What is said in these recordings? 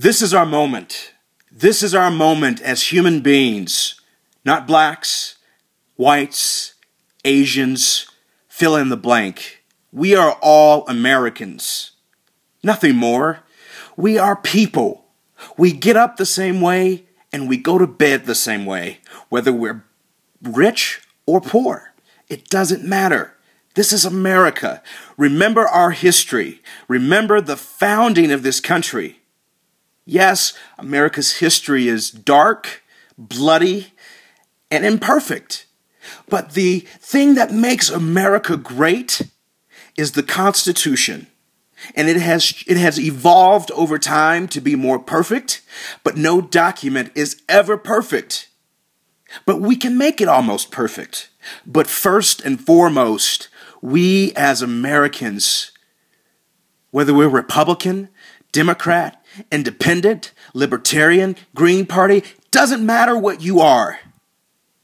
This is our moment. This is our moment as human beings, not blacks, whites, Asians, fill in the blank. We are all Americans. Nothing more. We are people. We get up the same way and we go to bed the same way, whether we're rich or poor. It doesn't matter. This is America. Remember our history. Remember the founding of this country. Yes, America's history is dark, bloody, and imperfect. But the thing that makes America great is the Constitution. And it has, it has evolved over time to be more perfect, but no document is ever perfect. But we can make it almost perfect. But first and foremost, we as Americans, whether we're Republican, Democrat, Independent, Libertarian, Green Party, doesn't matter what you are.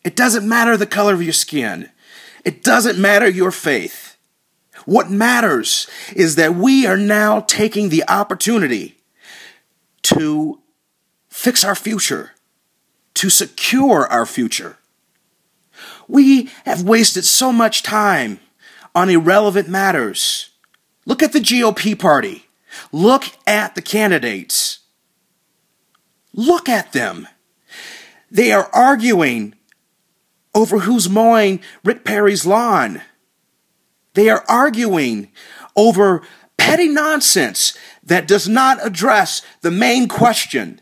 It doesn't matter the color of your skin. It doesn't matter your faith. What matters is that we are now taking the opportunity to fix our future, to secure our future. We have wasted so much time on irrelevant matters. Look at the GOP party. Look at the candidates. Look at them. They are arguing over who's mowing Rick Perry's lawn. They are arguing over petty nonsense that does not address the main question.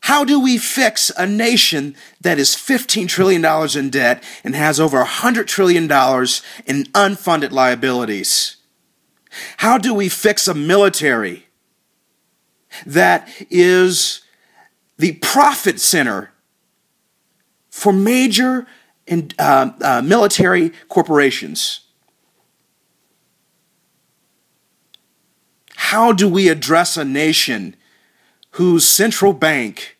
How do we fix a nation that is $15 trillion in debt and has over $100 trillion in unfunded liabilities? How do we fix a military that is the profit center for major in, uh, uh, military corporations. How do we address a nation whose central bank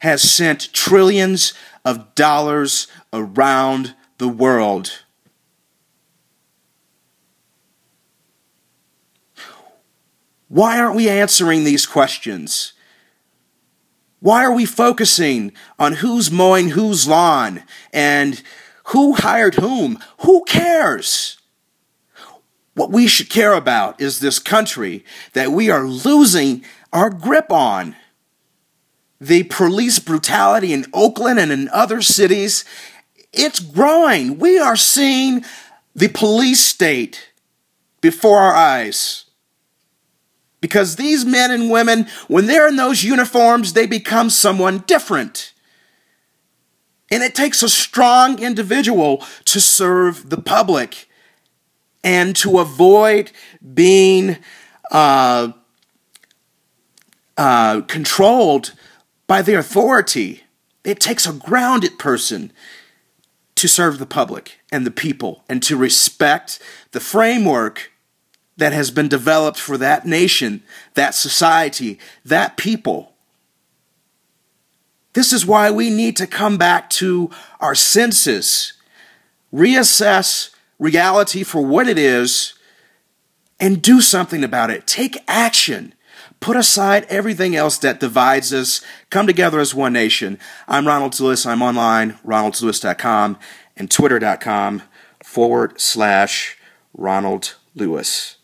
has sent trillions of dollars around the world? Why aren't we answering these questions? Why are we focusing on who's mowing whose lawn and who hired whom? Who cares? What we should care about is this country that we are losing our grip on. The police brutality in Oakland and in other cities, it's growing. We are seeing the police state before our eyes. Because these men and women, when they're in those uniforms, they become someone different. And it takes a strong individual to serve the public and to avoid being uh, uh, controlled by the authority. It takes a grounded person to serve the public and the people and to respect the framework that has been developed for that nation, that society, that people. This is why we need to come back to our senses, reassess reality for what it is, and do something about it. Take action. Put aside everything else that divides us. Come together as one nation. I'm Ronald Lewis. I'm online, ronaldlewis.com and twitter.com forward slash Ronald Lewis.